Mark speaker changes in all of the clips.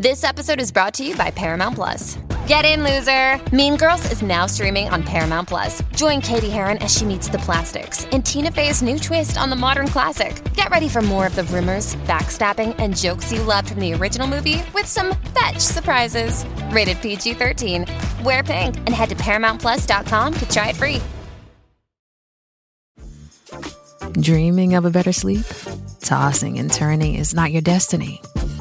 Speaker 1: This episode is brought to you by Paramount Plus. Get in, loser! Mean Girls is now streaming on Paramount Plus. Join Cady Heron as she meets the plastics in Tina Fey's new twist on the modern classic. Get ready for more of the rumors, backstabbing, and jokes you loved from the original movie with some fetch surprises. Rated PG 13. Wear pink and head to ParamountPlus.com to try it free.
Speaker 2: Dreaming of a better sleep? Tossing and turning is not your destiny.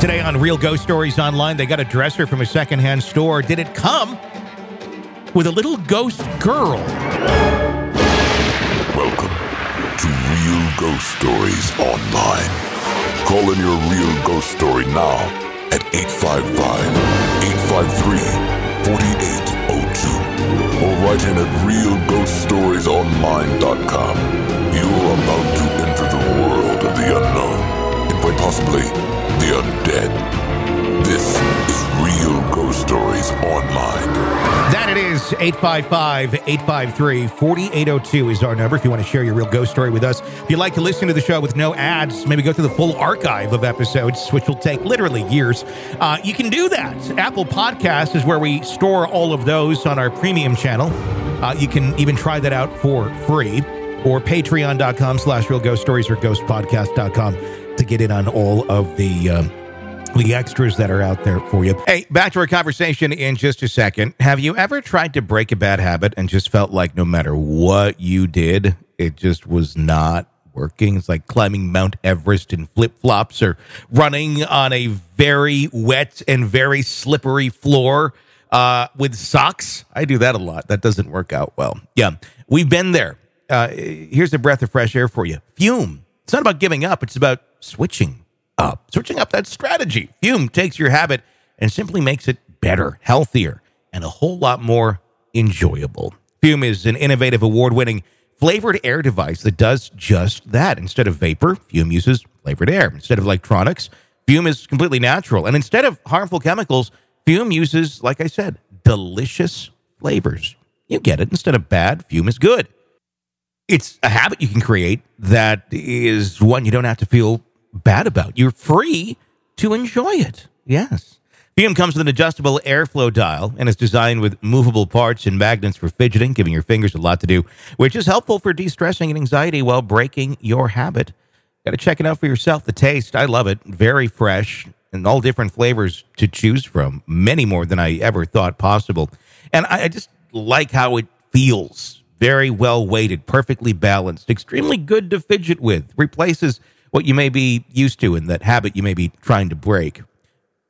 Speaker 3: Today on Real Ghost Stories Online, they got a dresser from a secondhand store. Did it come with a little ghost girl?
Speaker 4: Welcome to Real Ghost Stories Online. Call in your real ghost story now at 855-853-4802 or write in at realghoststoriesonline.com. You're about to enter the world of the unknown and quite possibly the undead. Is
Speaker 3: 855 853 4802 is our number if you want to share your real ghost story with us. If you'd like to listen to the show with no ads, maybe go through the full archive of episodes, which will take literally years. Uh, you can do that. Apple Podcast is where we store all of those on our premium channel. Uh, you can even try that out for free or patreon.com slash real ghost stories or ghostpodcast.com to get in on all of the. Um, the extras that are out there for you. Hey, back to our conversation in just a second. Have you ever tried to break a bad habit and just felt like no matter what you did, it just was not working? It's like climbing Mount Everest in flip flops or running on a very wet and very slippery floor uh, with socks. I do that a lot. That doesn't work out well. Yeah, we've been there. Uh, here's a breath of fresh air for you. Fume. It's not about giving up, it's about switching up, switching up that strategy. Fume takes your habit and simply makes it better, healthier, and a whole lot more enjoyable. Fume is an innovative, award winning flavored air device that does just that. Instead of vapor, Fume uses flavored air. Instead of electronics, Fume is completely natural. And instead of harmful chemicals, Fume uses, like I said, delicious flavors. You get it. Instead of bad, Fume is good. It's a habit you can create that is one you don't have to feel bad about. You're free to enjoy it. Yes. Fume comes with an adjustable airflow dial and is designed with movable parts and magnets for fidgeting, giving your fingers a lot to do, which is helpful for de stressing and anxiety while breaking your habit. Got to check it out for yourself. The taste, I love it. Very fresh and all different flavors to choose from, many more than I ever thought possible. And I, I just like how it feels. Very well weighted, perfectly balanced, extremely good to fidget with. Replaces what you may be used to and that habit you may be trying to break.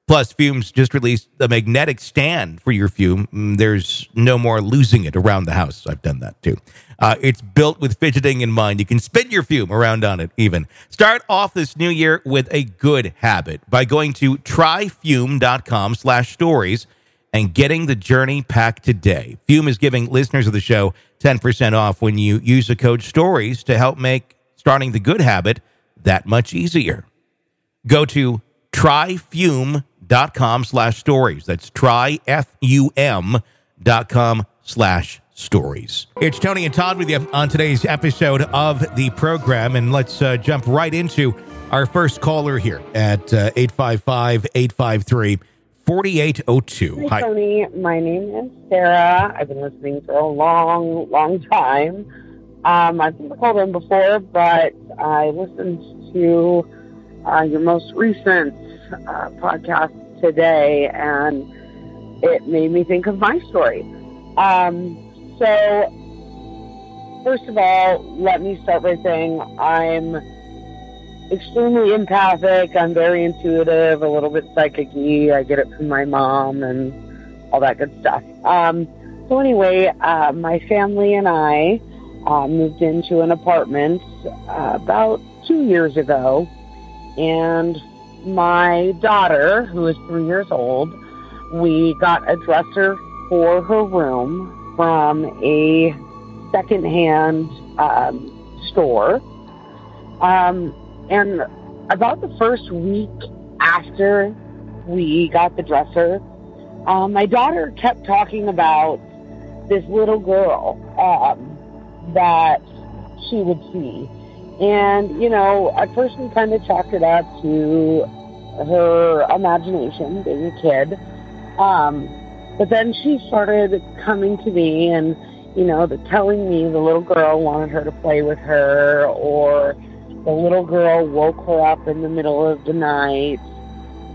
Speaker 3: Plus, Fumes just released a magnetic stand for your Fume. Mm, There's no more losing it around the house. I've done that too. Uh, it's built with fidgeting in mind. You can spin your Fume around on it even. Start off this new year with a good habit by going to tryfume.com slash stories and getting the journey pack today. Fume is giving listeners of the show 10% off when you use the code STORIES to help make starting the good habit that much easier. Go to tryfume.com slash stories. That's tryfume dot com slash stories. It's Tony and Todd with you on today's episode of the program. And let's uh, jump right into our first caller here at uh, 855 853 4802.
Speaker 5: Hi, Tony. My name is Sarah. I've been listening for a long, long time. Um, I've never called in before, but I listened to uh, your most recent uh, podcast today, and it made me think of my story. Um, so, first of all, let me start by saying I'm extremely empathic. I'm very intuitive, a little bit psychic I get it from my mom and all that good stuff. Um, so, anyway, uh, my family and I uh, moved into an apartment uh, about two years ago. And my daughter, who is three years old, we got a dresser for her room from a secondhand um, store. Um, and about the first week after we got the dresser, um, my daughter kept talking about this little girl um, that she would see. And, you know, at first we kind of chalked it up to her imagination, being a kid. Um, but then she started coming to me and, you know, the, telling me the little girl wanted her to play with her, or the little girl woke her up in the middle of the night.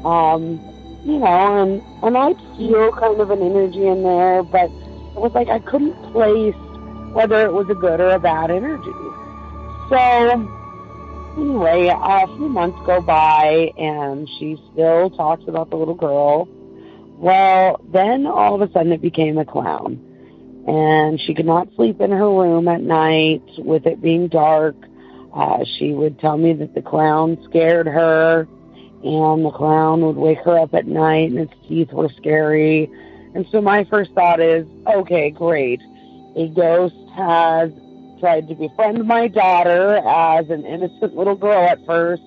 Speaker 5: Um, you know, and, and I'd feel kind of an energy in there, but it was like I couldn't place whether it was a good or a bad energy. So, anyway, a few months go by and she still talks about the little girl. Well, then all of a sudden it became a clown. And she could not sleep in her room at night with it being dark. Uh, she would tell me that the clown scared her and the clown would wake her up at night and its teeth were scary. And so my first thought is, okay, great. A ghost has tried to befriend my daughter as an innocent little girl at first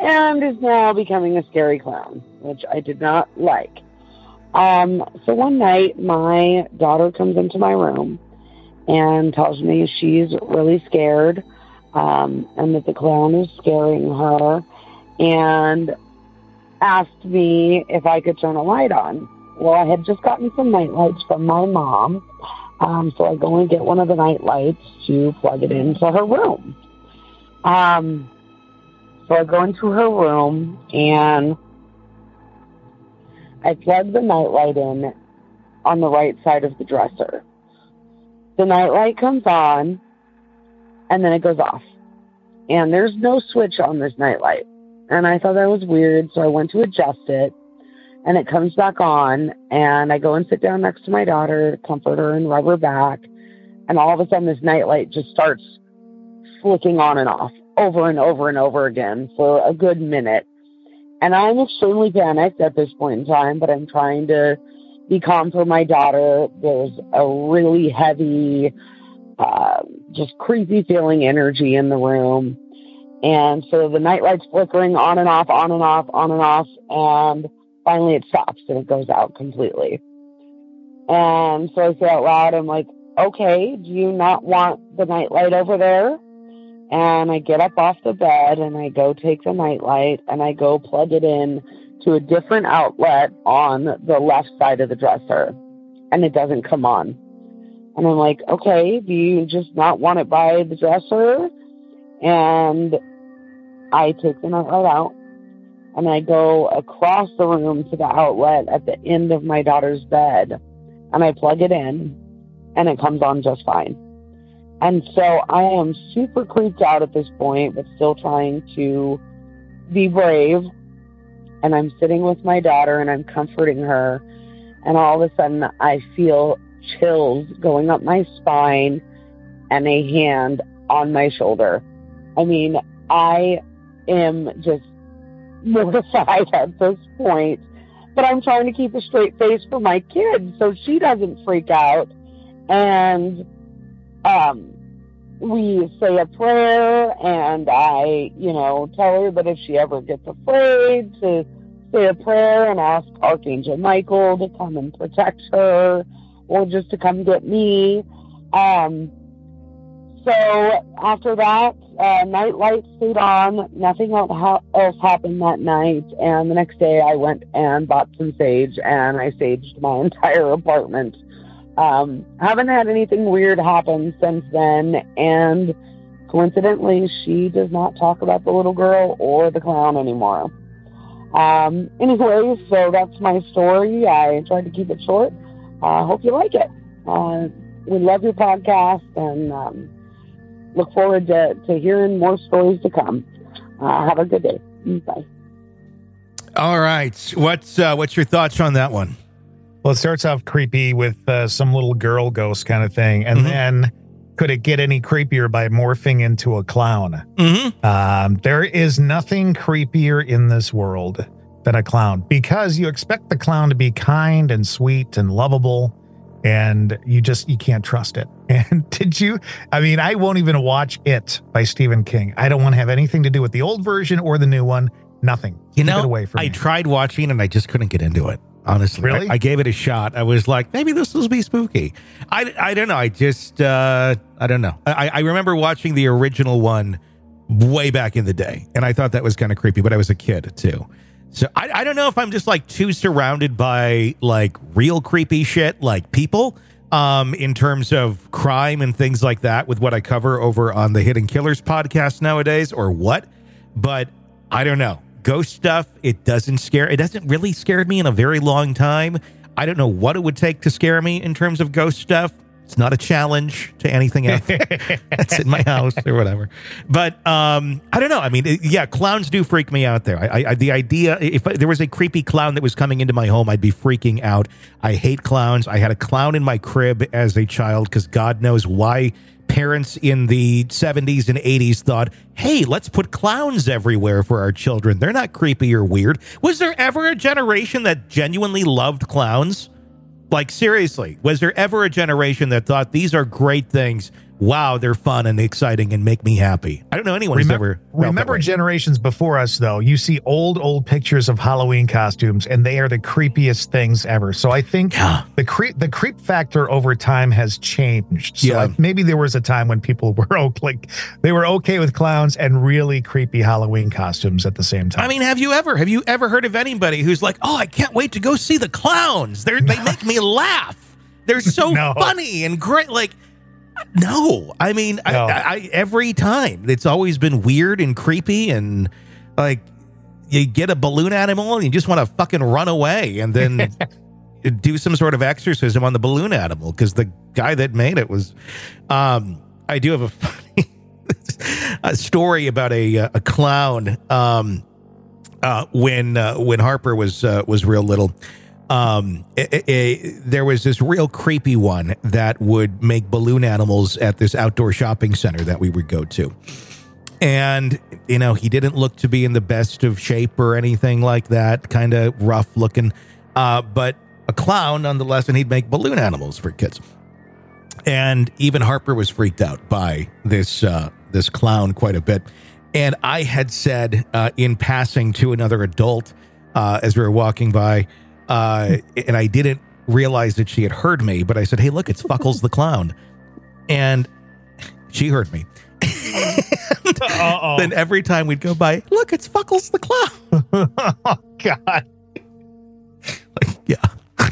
Speaker 5: and is now becoming a scary clown, which I did not like. Um, so one night, my daughter comes into my room and tells me she's really scared um, and that the clown is scaring her and asked me if I could turn a light on. Well, I had just gotten some night lights from my mom um, so I go and get one of the night lights to plug it into her room. Um, so I go into her room and I plug the night light in on the right side of the dresser. The night light comes on and then it goes off. And there's no switch on this night light. And I thought that was weird, so I went to adjust it and it comes back on and I go and sit down next to my daughter, comfort her and rub her back. And all of a sudden this nightlight just starts flicking on and off over and over and over again for a good minute. And I'm extremely panicked at this point in time, but I'm trying to, be calm for my daughter. There's a really heavy, uh, just creepy feeling energy in the room. And so the night light's flickering on and off, on and off, on and off. And finally it stops and it goes out completely. And so I say out loud, I'm like, okay, do you not want the night light over there? And I get up off the bed and I go take the night light and I go plug it in to a different outlet on the left side of the dresser. And it doesn't come on. And I'm like, okay, do you just not want it by the dresser? And I take the night light out and I go across the room to the outlet at the end of my daughter's bed and I plug it in and it comes on just fine. And so I am super creeped out at this point, but still trying to be brave. And I'm sitting with my daughter and I'm comforting her. And all of a sudden I feel chills going up my spine and a hand on my shoulder. I mean, I am just mortified at this point, but I'm trying to keep a straight face for my kid so she doesn't freak out. And um, we say a prayer, and I, you know, tell her that if she ever gets afraid, to say a prayer and ask Archangel Michael to come and protect her, or just to come get me. Um, so after that, uh, night light stayed on. Nothing else happened that night. And the next day, I went and bought some sage, and I saged my entire apartment. Um, haven't had anything weird happen since then, and coincidentally, she does not talk about the little girl or the clown anymore. Um, anyway, so that's my story. I tried to keep it short. I uh, hope you like it. Uh, we love your podcast and um, look forward to, to hearing more stories to come. Uh, have a good day. Bye.
Speaker 3: All right. What's uh, what's your thoughts on that one?
Speaker 6: Well, it starts off creepy with uh, some little girl ghost kind of thing, and mm-hmm. then could it get any creepier by morphing into a clown?
Speaker 3: Mm-hmm.
Speaker 6: Um, there is nothing creepier in this world than a clown because you expect the clown to be kind and sweet and lovable, and you just you can't trust it. And did you? I mean, I won't even watch it by Stephen King. I don't want to have anything to do with the old version or the new one. Nothing.
Speaker 3: You Keep know, away from I me. tried watching and I just couldn't get into it honestly.
Speaker 6: Really?
Speaker 3: I, I, gave it a shot. I was like, maybe this will be spooky. I, I don't know. I just, uh, I don't know. I, I remember watching the original one way back in the day, and I thought that was kind of creepy, but I was a kid too. So I, I don't know if I'm just like too surrounded by like real creepy shit, like people, um, in terms of crime and things like that with what I cover over on the Hidden Killers podcast nowadays or what. But I don't know ghost stuff, it doesn't scare. It doesn't really scare me in a very long time. I don't know what it would take to scare me in terms of ghost stuff. It's not a challenge to anything else that's in my house or whatever. But um, I don't know. I mean, it, yeah, clowns do freak me out. There, I, I, the idea if there was a creepy clown that was coming into my home, I'd be freaking out. I hate clowns. I had a clown in my crib as a child because God knows why parents in the 70s and 80s thought, hey, let's put clowns everywhere for our children. They're not creepy or weird. Was there ever a generation that genuinely loved clowns? Like, seriously, was there ever a generation that thought these are great things? Wow, they're fun and exciting and make me happy. I don't know anyone
Speaker 6: remember,
Speaker 3: who's ever
Speaker 6: remember generations before us though. You see old old pictures of Halloween costumes, and they are the creepiest things ever. So I think yeah. the creep the creep factor over time has changed. So yeah. like maybe there was a time when people were okay, like they were okay with clowns and really creepy Halloween costumes at the same time.
Speaker 3: I mean, have you ever have you ever heard of anybody who's like, oh, I can't wait to go see the clowns? They're, they make me laugh. They're so no. funny and great. Like no, I mean, no. I, I, every time it's always been weird and creepy, and like you get a balloon animal and you just want to fucking run away, and then do some sort of exorcism on the balloon animal because the guy that made it was. Um, I do have a funny a story about a a clown. Um, uh, when uh, when Harper was uh, was real little um, there was this real creepy one that would make balloon animals at this outdoor shopping center that we would go to. And, you know, he didn't look to be in the best of shape or anything like that, kind of rough looking. Uh, but a clown nonetheless, and he'd make balloon animals for kids. And even Harper was freaked out by this uh, this clown quite a bit. And I had said uh, in passing to another adult uh, as we were walking by, uh, and I didn't realize that she had heard me, but I said, "Hey, look, it's Fuckles the clown," and she heard me. Then every time we'd go by, look, it's Fuckles the clown.
Speaker 6: oh God. Like, yeah.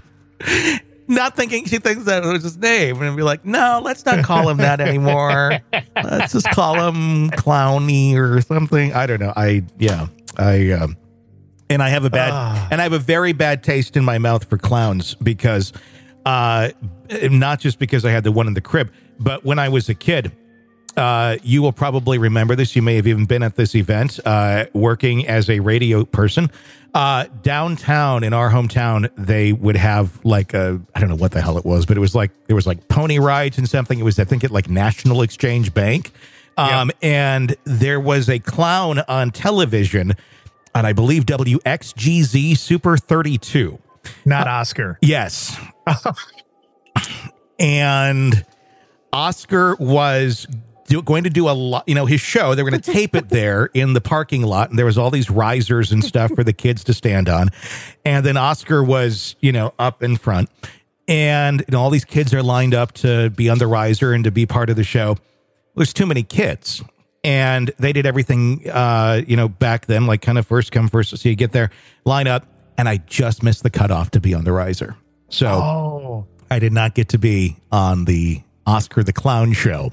Speaker 3: not thinking she thinks that it was his name, and be like, no, let's not call him that anymore. let's just call him Clowny or something. I don't know. I yeah, I um, and I have a bad
Speaker 6: Ah.
Speaker 3: and I have a very bad taste in my mouth for clowns because uh, not just because I had the one in the crib, but when I was a kid. Uh, you will probably remember this. You may have even been at this event, uh, working as a radio person. Uh, downtown in our hometown, they would have like a, I don't know what the hell it was, but it was like, there was like pony rides and something. It was, I think, at like National Exchange Bank. Um, and there was a clown on television on, I believe, WXGZ Super 32.
Speaker 6: Not uh, Oscar.
Speaker 3: Yes. and Oscar was do, going to do a lot, you know, his show. They were going to tape it there in the parking lot, and there was all these risers and stuff for the kids to stand on. And then Oscar was, you know, up in front, and you know, all these kids are lined up to be on the riser and to be part of the show. There's too many kids. And they did everything, uh, you know, back then, like kind of first come, first. So you get there, line up, and I just missed the cutoff to be on the riser. So
Speaker 6: Oh.
Speaker 3: I did not get to be on the Oscar the Clown show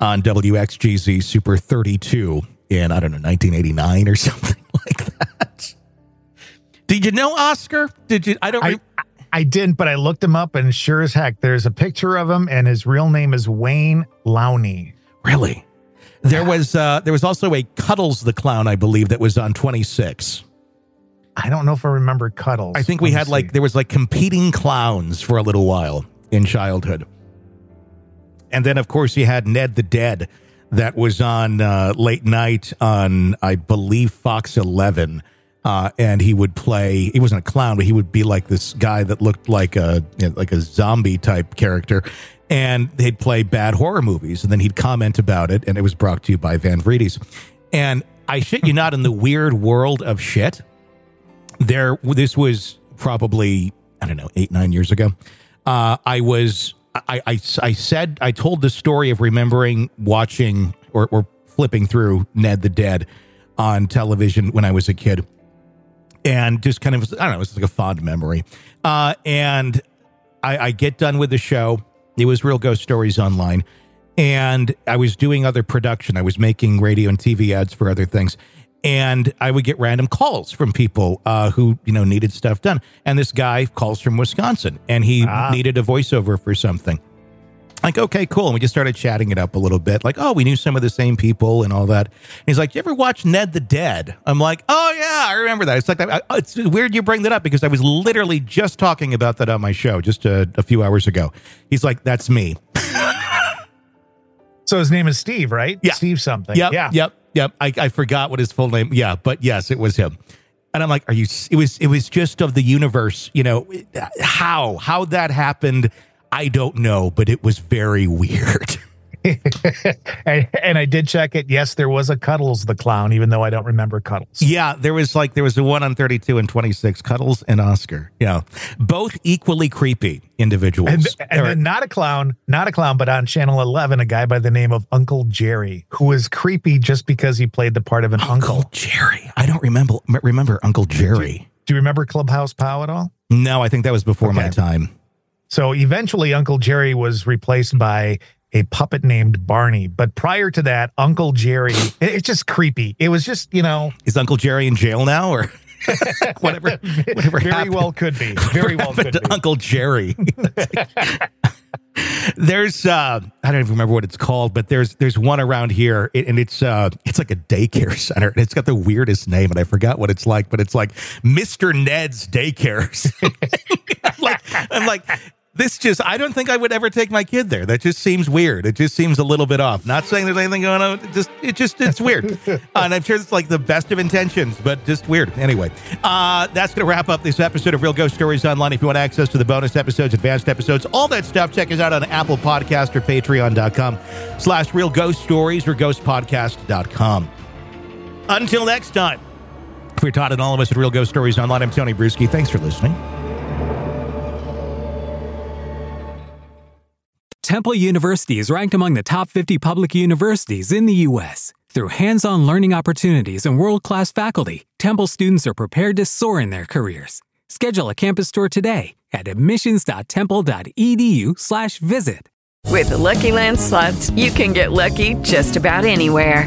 Speaker 3: on WXGZ Super 32 in, I don't know, 1989 or something like that. Did you know Oscar? Did you? I don't.
Speaker 6: I, I didn't, but I looked him up, and sure as heck, there's a picture of him, and his real name is Wayne Lowney.
Speaker 3: Really? There was uh, there was also a Cuddles the Clown, I believe, that was on 26.
Speaker 6: I don't know if I remember Cuddles.
Speaker 3: I think we had
Speaker 6: see.
Speaker 3: like there was like competing clowns for a little while in childhood. And then of course you had Ned the Dead that was on uh, late night on I believe Fox 11. Uh, and he would play he wasn't a clown but he would be like this guy that looked like a you know, like a zombie type character and they'd play bad horror movies and then he'd comment about it and it was brought to you by Van Vreede's. And I shit you not in the weird world of shit there this was probably i don't know eight nine years ago. Uh i was i i, I said i told the story of remembering watching or, or flipping through ned the dead on television when i was a kid. And just kind of i don't know it's like a fond memory. Uh and i i get done with the show it was real ghost stories online and I was doing other production. I was making radio and TV ads for other things. And I would get random calls from people uh, who, you know, needed stuff done. And this guy calls from Wisconsin and he needed a voiceover for something. Like, okay, cool. And we just started chatting it up a little bit. Like, oh, we knew some of the same people and all that. And he's like, you ever watch Ned the Dead? I'm like, oh, yeah, I remember that. It's like, I, I- it's weird you bring that up because I was literally just talking about that on my show just a, a few hours ago. He's like, that's me.
Speaker 6: So his name is Steve, right?
Speaker 3: Yeah.
Speaker 6: Steve something.
Speaker 3: Yep.
Speaker 6: Yeah.
Speaker 3: Yep. Yep. I, I forgot what his full name. Yeah, but yes, it was him. And I'm like, are you? It was. It was just of the universe. You know how how that happened. I don't know, but it was very weird.
Speaker 6: and, and I did check it. Yes, there was a Cuddles the clown, even though I don't remember Cuddles.
Speaker 3: Yeah, there was like there was the one on 32 and 26, Cuddles and Oscar. Yeah, both equally creepy individuals.
Speaker 6: And, and then not a clown, not a clown, but on Channel 11, a guy by the name of Uncle Jerry, who was creepy just because he played the part of an uncle.
Speaker 3: Jerry, I don't remember remember Uncle Jerry.
Speaker 6: Do you remember Clubhouse Pow at all?
Speaker 3: No, I think that was before my time.
Speaker 6: So eventually, Uncle Jerry was replaced by a puppet named Barney. But prior to that, Uncle Jerry, it- it's just creepy. It was just, you know,
Speaker 3: Is Uncle Jerry in jail now, or whatever? Whatever
Speaker 6: very
Speaker 3: happened?
Speaker 6: well could be. Very well could be.
Speaker 3: Uncle Jerry. there's uh I don't even remember what it's called, but there's there's one around here and it's uh it's like a daycare center and it's got the weirdest name and I forgot what it's like, but it's like Mr. Ned's daycare. Like I'm like This just, I don't think I would ever take my kid there. That just seems weird. It just seems a little bit off. Not saying there's anything going on. It just, it just, it's weird. uh, and I'm sure it's like the best of intentions, but just weird. Anyway, uh, that's going to wrap up this episode of Real Ghost Stories Online. If you want access to the bonus episodes, advanced episodes, all that stuff, check us out on Apple Podcast or patreon.com slash real ghost stories or ghostpodcast.com. Until next time, for Todd and all of us at Real Ghost Stories Online, I'm Tony Brueski. Thanks for listening.
Speaker 7: Temple University is ranked among the top 50 public universities in the U.S. Through hands on learning opportunities and world class faculty, Temple students are prepared to soar in their careers. Schedule a campus tour today at admissions.temple.edu/slash visit.
Speaker 8: With the Lucky Land slots, you can get lucky just about anywhere.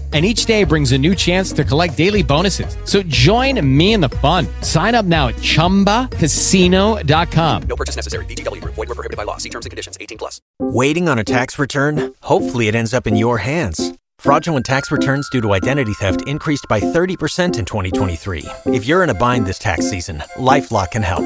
Speaker 9: And each day brings a new chance to collect daily bonuses. So join me in the fun. Sign up now at chumbacasino.com.
Speaker 10: No purchase necessary. Group. Void were prohibited by law. See terms and conditions. 18 plus.
Speaker 11: Waiting on a tax return? Hopefully, it ends up in your hands. Fraudulent tax returns due to identity theft increased by 30% in 2023. If you're in a bind this tax season, LifeLock can help.